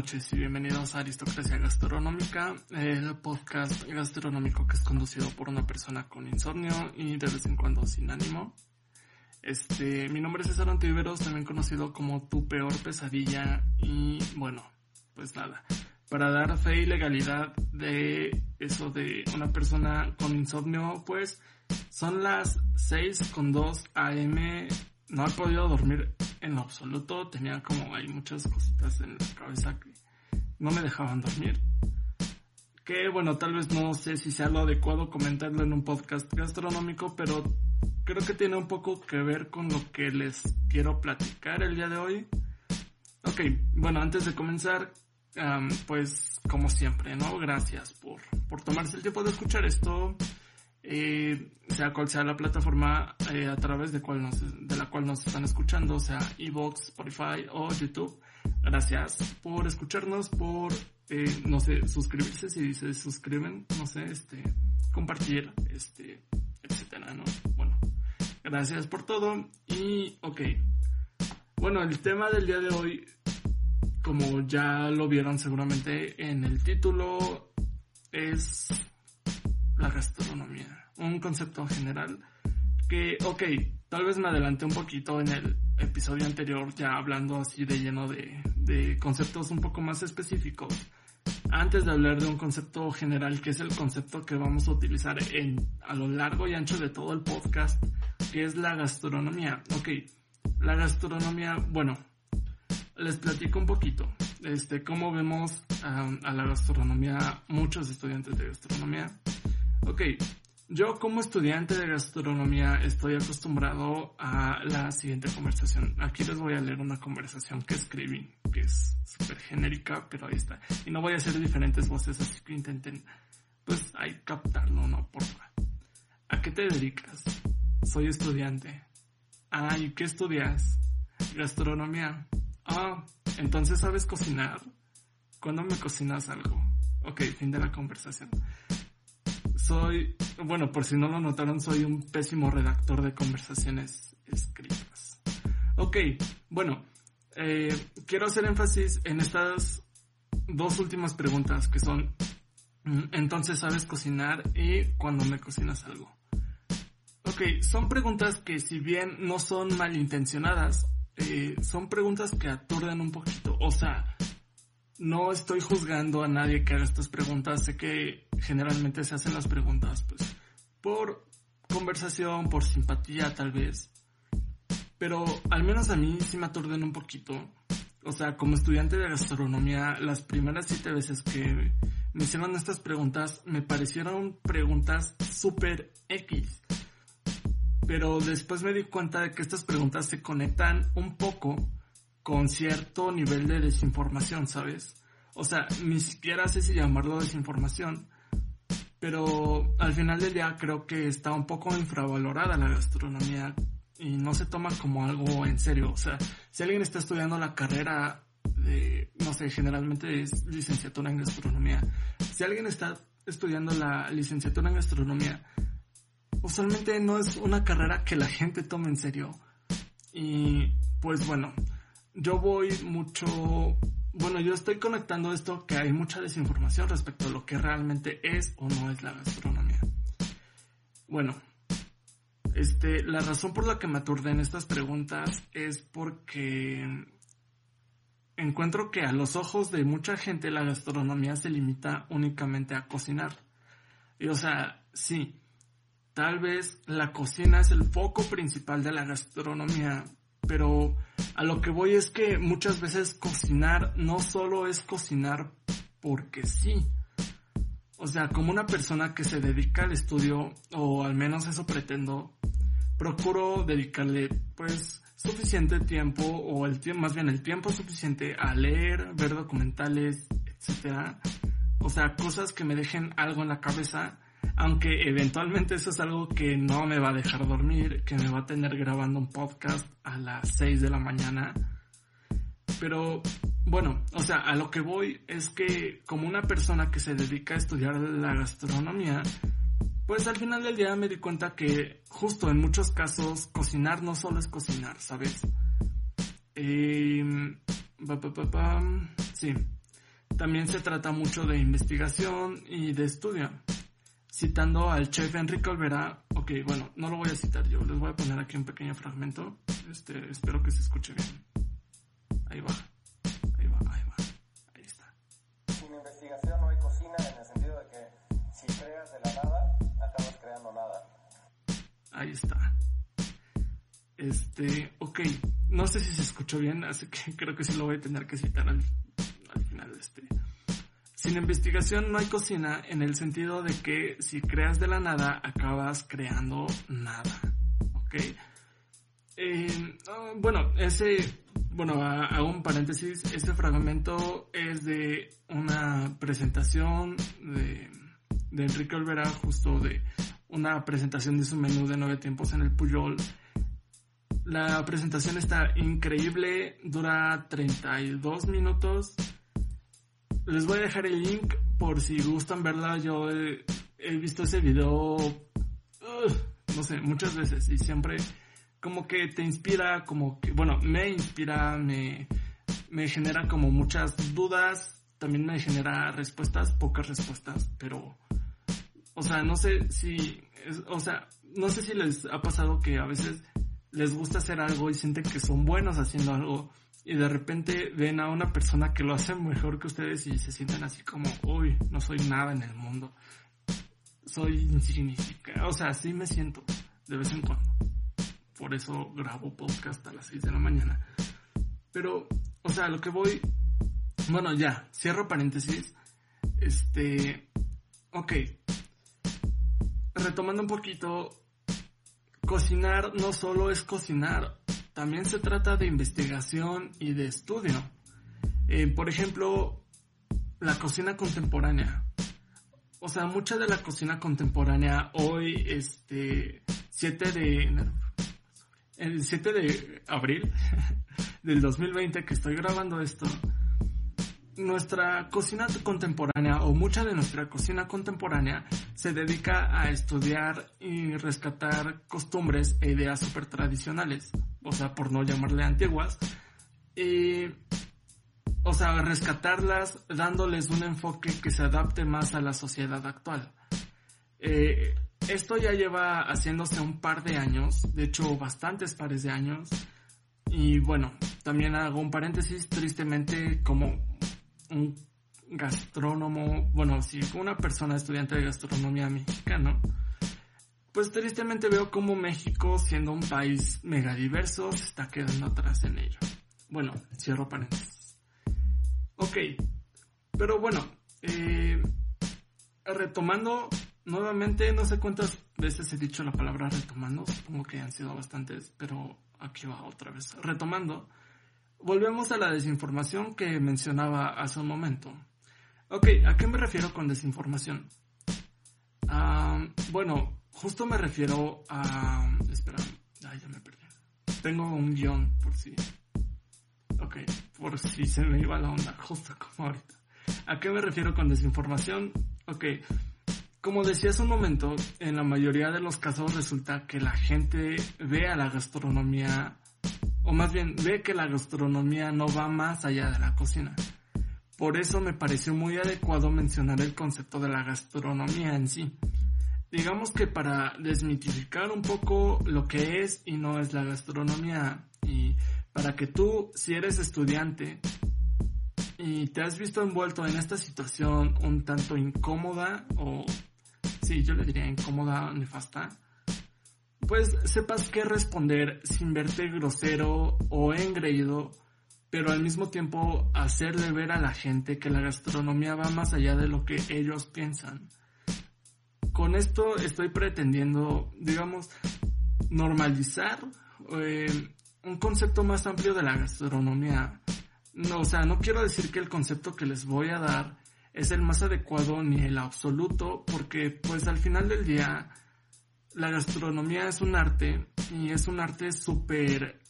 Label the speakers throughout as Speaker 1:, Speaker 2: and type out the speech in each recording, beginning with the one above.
Speaker 1: Noches y bienvenidos a Aristocracia Gastronómica, el podcast gastronómico que es conducido por una persona con insomnio y de vez en cuando sin ánimo. Este, mi nombre es César Antiveros, también conocido como Tu Peor Pesadilla y bueno, pues nada, para dar fe y legalidad de eso de una persona con insomnio, pues son las 6 con 2 am no he podido dormir en absoluto. Tenía como hay muchas cositas en la cabeza que no me dejaban dormir. Que bueno, tal vez no sé si sea lo adecuado comentarlo en un podcast gastronómico, pero creo que tiene un poco que ver con lo que les quiero platicar el día de hoy. Ok, bueno, antes de comenzar, pues como siempre, ¿no? Gracias por, por tomarse el tiempo de escuchar esto eh, sea cual sea la plataforma eh, a través de, cual nos, de la cual nos están escuchando, sea Evox, Spotify o YouTube. Gracias por escucharnos, por, eh, no sé, suscribirse si se suscriben, no sé, este, compartir, este, etcétera, ¿no? Bueno, gracias por todo y, ok. Bueno, el tema del día de hoy, como ya lo vieron seguramente en el título, es la gastronomía. Un concepto general que, ok, tal vez me adelanté un poquito en el episodio anterior ya hablando así de lleno de, de conceptos un poco más específicos. Antes de hablar de un concepto general que es el concepto que vamos a utilizar en, a lo largo y ancho de todo el podcast, que es la gastronomía. Ok, la gastronomía, bueno, les platico un poquito. Este, cómo vemos a la gastronomía, muchos estudiantes de gastronomía Ok, yo como estudiante de gastronomía estoy acostumbrado a la siguiente conversación. Aquí les voy a leer una conversación que escribí, que es súper genérica, pero ahí está. Y no voy a hacer diferentes voces, así que intenten, pues, ahí captarlo, ¿no? Porfa. ¿A qué te dedicas? Soy estudiante. Ah, ¿y qué estudias? Gastronomía. Ah, entonces sabes cocinar. ¿Cuándo me cocinas algo? Ok, fin de la conversación soy, bueno, por si no lo notaron, soy un pésimo redactor de conversaciones escritas. Ok, bueno, eh, quiero hacer énfasis en estas dos últimas preguntas que son, mm, entonces sabes cocinar y cuando me cocinas algo. Ok, son preguntas que si bien no son malintencionadas, eh, son preguntas que aturden un poquito. O sea, no estoy juzgando a nadie que haga estas preguntas. Sé que generalmente se hacen las preguntas, pues, por conversación, por simpatía tal vez. Pero al menos a mí sí me aturden un poquito. O sea, como estudiante de gastronomía, las primeras siete veces que me hicieron estas preguntas me parecieron preguntas súper X. Pero después me di cuenta de que estas preguntas se conectan un poco con cierto nivel de desinformación, ¿sabes? O sea, ni siquiera sé si llamarlo desinformación, pero al final del día creo que está un poco infravalorada la gastronomía y no se toma como algo en serio. O sea, si alguien está estudiando la carrera de, no sé, generalmente es licenciatura en gastronomía, si alguien está estudiando la licenciatura en gastronomía, usualmente no es una carrera que la gente tome en serio. Y pues bueno, yo voy mucho, bueno, yo estoy conectando esto que hay mucha desinformación respecto a lo que realmente es o no es la gastronomía. Bueno, este, la razón por la que me aturden estas preguntas es porque encuentro que a los ojos de mucha gente la gastronomía se limita únicamente a cocinar. Y o sea, sí, tal vez la cocina es el foco principal de la gastronomía, pero a lo que voy es que muchas veces cocinar no solo es cocinar porque sí. O sea, como una persona que se dedica al estudio, o al menos eso pretendo, procuro dedicarle pues suficiente tiempo, o el tiempo, más bien el tiempo suficiente a leer, ver documentales, etcétera. O sea, cosas que me dejen algo en la cabeza aunque eventualmente eso es algo que no me va a dejar dormir, que me va a tener grabando un podcast a las 6 de la mañana. Pero bueno, o sea, a lo que voy es que como una persona que se dedica a estudiar la gastronomía, pues al final del día me di cuenta que justo en muchos casos cocinar no solo es cocinar, ¿sabes? Eh, sí, también se trata mucho de investigación y de estudio citando al chef Enrique Olvera. Ok, bueno, no lo voy a citar yo, les voy a poner aquí un pequeño fragmento. Este, espero que se escuche bien. Ahí va, ahí va, ahí va, ahí está.
Speaker 2: Sin investigación no hay cocina en el sentido de que si creas de la nada, acabas creando nada.
Speaker 1: Ahí está. Este, ok, no sé si se escuchó bien, así que creo que sí lo voy a tener que citar al, al final de este sin investigación no hay cocina en el sentido de que si creas de la nada acabas creando nada. ¿Ok? Ah, bueno, ese, bueno, hago un paréntesis, ese fragmento es de una presentación de, de Enrique Olvera, justo de una presentación de su menú de nueve tiempos en el Puyol. La presentación está increíble, dura 32 minutos les voy a dejar el link por si gustan verla. Yo he, visto ese video, no sé, muchas veces y siempre como que te inspira, como que, bueno, me inspira, me, me genera como muchas dudas, también me genera respuestas, pocas respuestas, pero, o sea, no sé si, o sea, no sé si les ha pasado que a veces les gusta hacer algo y sienten que son buenos haciendo algo y de repente ven a una persona que lo hace mejor que ustedes y se sienten así como, uy, no soy nada en el mundo. Soy insignificante. O sea, así me siento de vez en cuando. Por eso grabo podcast a las 6 de la mañana. Pero, o sea, lo que voy... Bueno, ya, cierro paréntesis. Este... Ok. Retomando un poquito, cocinar no solo es cocinar, también se trata de investigación y de estudio. Eh, por ejemplo, la cocina contemporánea. O sea, mucha de la cocina contemporánea hoy, este, 7 de, el 7 de abril del 2020 que estoy grabando esto, nuestra cocina contemporánea o mucha de nuestra cocina contemporánea se dedica a estudiar y rescatar costumbres e ideas super tradicionales, o sea, por no llamarle antiguas, y, o sea, rescatarlas dándoles un enfoque que se adapte más a la sociedad actual. Eh, esto ya lleva haciéndose un par de años, de hecho bastantes pares de años, y bueno, también hago un paréntesis, tristemente como un gastrónomo, bueno, si una persona estudiante de gastronomía mexicana, pues tristemente veo como México, siendo un país megadiverso, se está quedando atrás en ello. Bueno, cierro paréntesis. Ok, pero bueno, eh, retomando nuevamente, no sé cuántas veces he dicho la palabra retomando, supongo que han sido bastantes, pero aquí va otra vez. Retomando, Volvemos a la desinformación que mencionaba hace un momento. Ok, ¿a qué me refiero con desinformación? bueno, justo me refiero a... Espera, ay, ya me perdí. Tengo un guion por si... Ok, por si se me iba la onda, justo como ahorita. ¿A qué me refiero con desinformación? Ok, como decía hace un momento, en la mayoría de los casos resulta que la gente ve a la gastronomía o más bien ve que la gastronomía no va más allá de la cocina. Por eso me pareció muy adecuado mencionar el concepto de la gastronomía en sí. Digamos que para desmitificar un poco lo que es y no es la gastronomía y para que tú, si eres estudiante y te has visto envuelto en esta situación un tanto incómoda o sí, yo le diría incómoda, nefasta, pues sepas qué responder sin verte grosero o engreído, pero al mismo tiempo hacerle ver a la gente que la gastronomía va más allá de lo que ellos piensan. Con esto estoy pretendiendo, digamos, normalizar eh, un concepto más amplio de la gastronomía. No, o sea, no quiero decir que el concepto que les voy a dar es el más adecuado ni el absoluto, porque pues al final del día la gastronomía es un arte y es un arte súper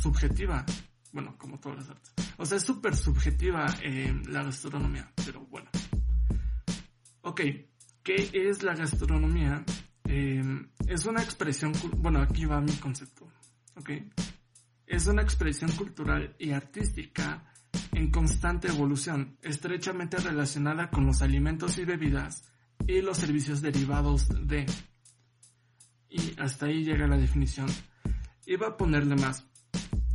Speaker 1: subjetiva. Bueno, como todas las artes. O sea, es súper subjetiva eh, la gastronomía, pero bueno. Ok, ¿qué es la gastronomía? Eh, es una expresión, bueno, aquí va mi concepto, ok. Es una expresión cultural y artística en constante evolución, estrechamente relacionada con los alimentos y bebidas y los servicios derivados de. Y hasta ahí llega la definición. Iba a ponerle más.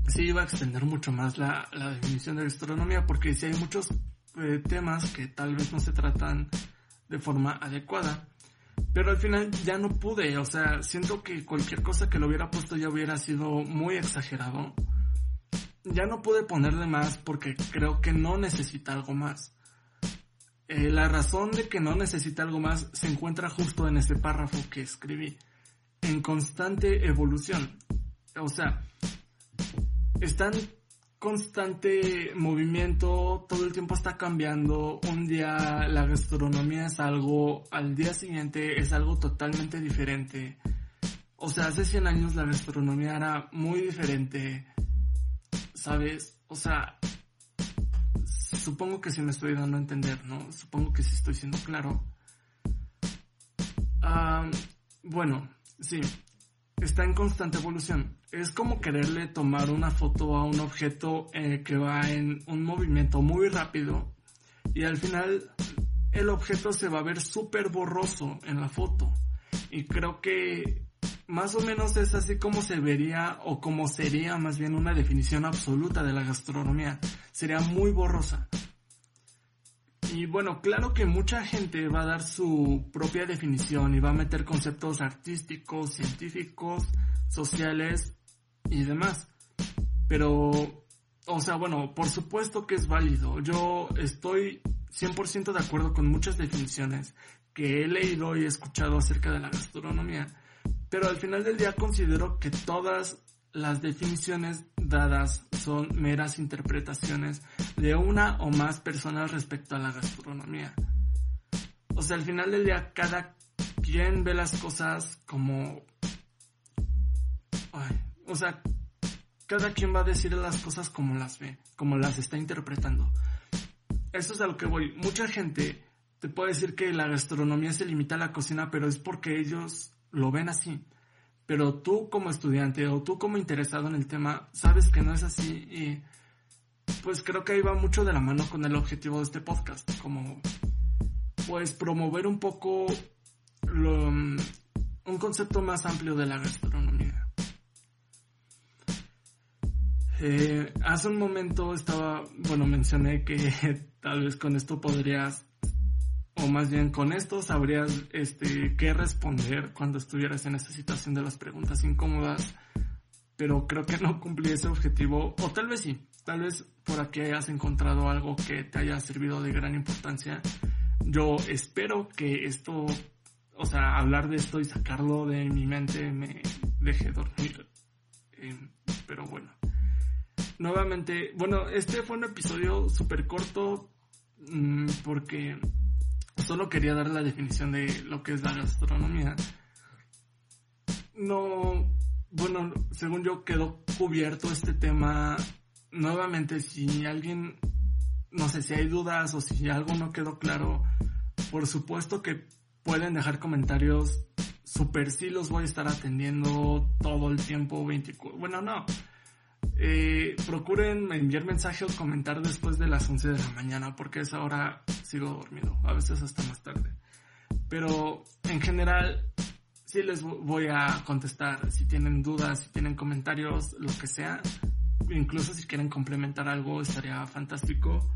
Speaker 1: Sí, iba a extender mucho más la, definición de gastronomía porque si hay muchos eh, temas que tal vez no se tratan de forma adecuada. Pero al final ya no pude, o sea, siento que cualquier cosa que lo hubiera puesto ya hubiera sido muy exagerado ya no pude ponerle más porque creo que no necesita algo más. Eh, la razón de que no necesita algo más se encuentra justo en este párrafo que escribí. En constante evolución. O sea, está en constante movimiento, todo el tiempo está cambiando. Un día la gastronomía es algo, al día siguiente es algo totalmente diferente. O sea, hace 100 años la gastronomía era muy diferente ¿sabes? O sea, supongo que sí me estoy dando a entender, ¿no? Supongo que sí estoy siendo claro. bueno, sí, está en constante evolución. Es como quererle tomar una foto a un objeto eh, que va en un movimiento muy rápido y al final el objeto se va a ver súper borroso en la foto. Y creo que más o menos es así como se vería o como sería más bien una definición absoluta de la gastronomía. Sería muy borrosa. Y bueno, claro que mucha gente va a dar su propia definición y va a meter conceptos artísticos, científicos, sociales y demás. Pero, o sea, bueno, por supuesto que es válido. Yo estoy 100% de acuerdo con muchas definiciones que he leído y escuchado acerca de la gastronomía pero al final del día considero que todas las definiciones dadas son meras interpretaciones de una o más personas respecto a la gastronomía. O sea, al final del día cada quien ve las cosas como... o sea, cada quien va a decir las cosas como las ve, como las está interpretando. Eso es a lo que voy. Mucha gente te puede decir que la gastronomía se limita a la cocina, pero es porque ellos lo ven así. Pero tú como estudiante o tú como interesado en el tema sabes que no es así y pues creo que ahí va mucho de la mano con el objetivo de este podcast, como pues promover un poco mm, un concepto más amplio de la gastronomía. Eh, hace un momento estaba, bueno, mencioné que tal vez con esto podrías o más bien con esto sabrías este qué responder cuando estuvieras en esta situación de las preguntas incómodas, pero creo que no cumplí ese objetivo, o tal vez sí, tal vez por aquí hayas encontrado algo que te haya servido de gran importancia. Yo espero que esto, o sea, hablar de esto y sacarlo de mi mente me deje dormir. Eh, pero bueno. Nuevamente, bueno, este fue un episodio súper corto mm, porque Solo quería dar la definición de lo que es la gastronomía. No, bueno, según yo quedó cubierto este tema. Nuevamente, si alguien, no sé si hay dudas o si algo no quedó claro, por supuesto que pueden dejar comentarios. Super sí los voy a estar atendiendo todo el tiempo 24. Bueno, no eh, procuren enviar mensaje o comentar después de las 11 de la mañana porque a esa hora sigo dormido, a veces hasta más tarde. Pero en general sí les voy a contestar si tienen dudas, si tienen comentarios, lo que sea. Incluso si quieren complementar algo estaría fantástico.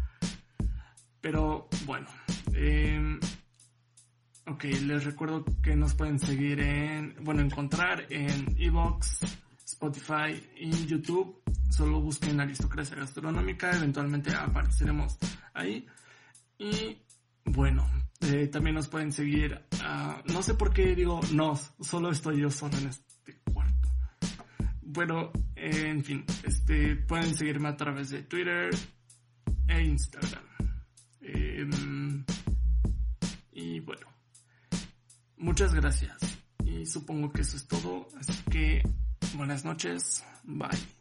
Speaker 1: Pero bueno, eh, Ok, les recuerdo que nos pueden seguir en, bueno, encontrar en Evox, Spotify y YouTube. Solo busquen Aristocracia Gastronómica, eventualmente apareceremos ahí. Y bueno, eh, también nos pueden seguir, uh, no sé por qué digo nos, solo estoy yo solo en este cuarto. Bueno, eh, en fin, este, pueden seguirme a través de Twitter e Instagram. Eh, y bueno, muchas gracias. Y supongo que eso es todo. Así que buenas noches. Bye.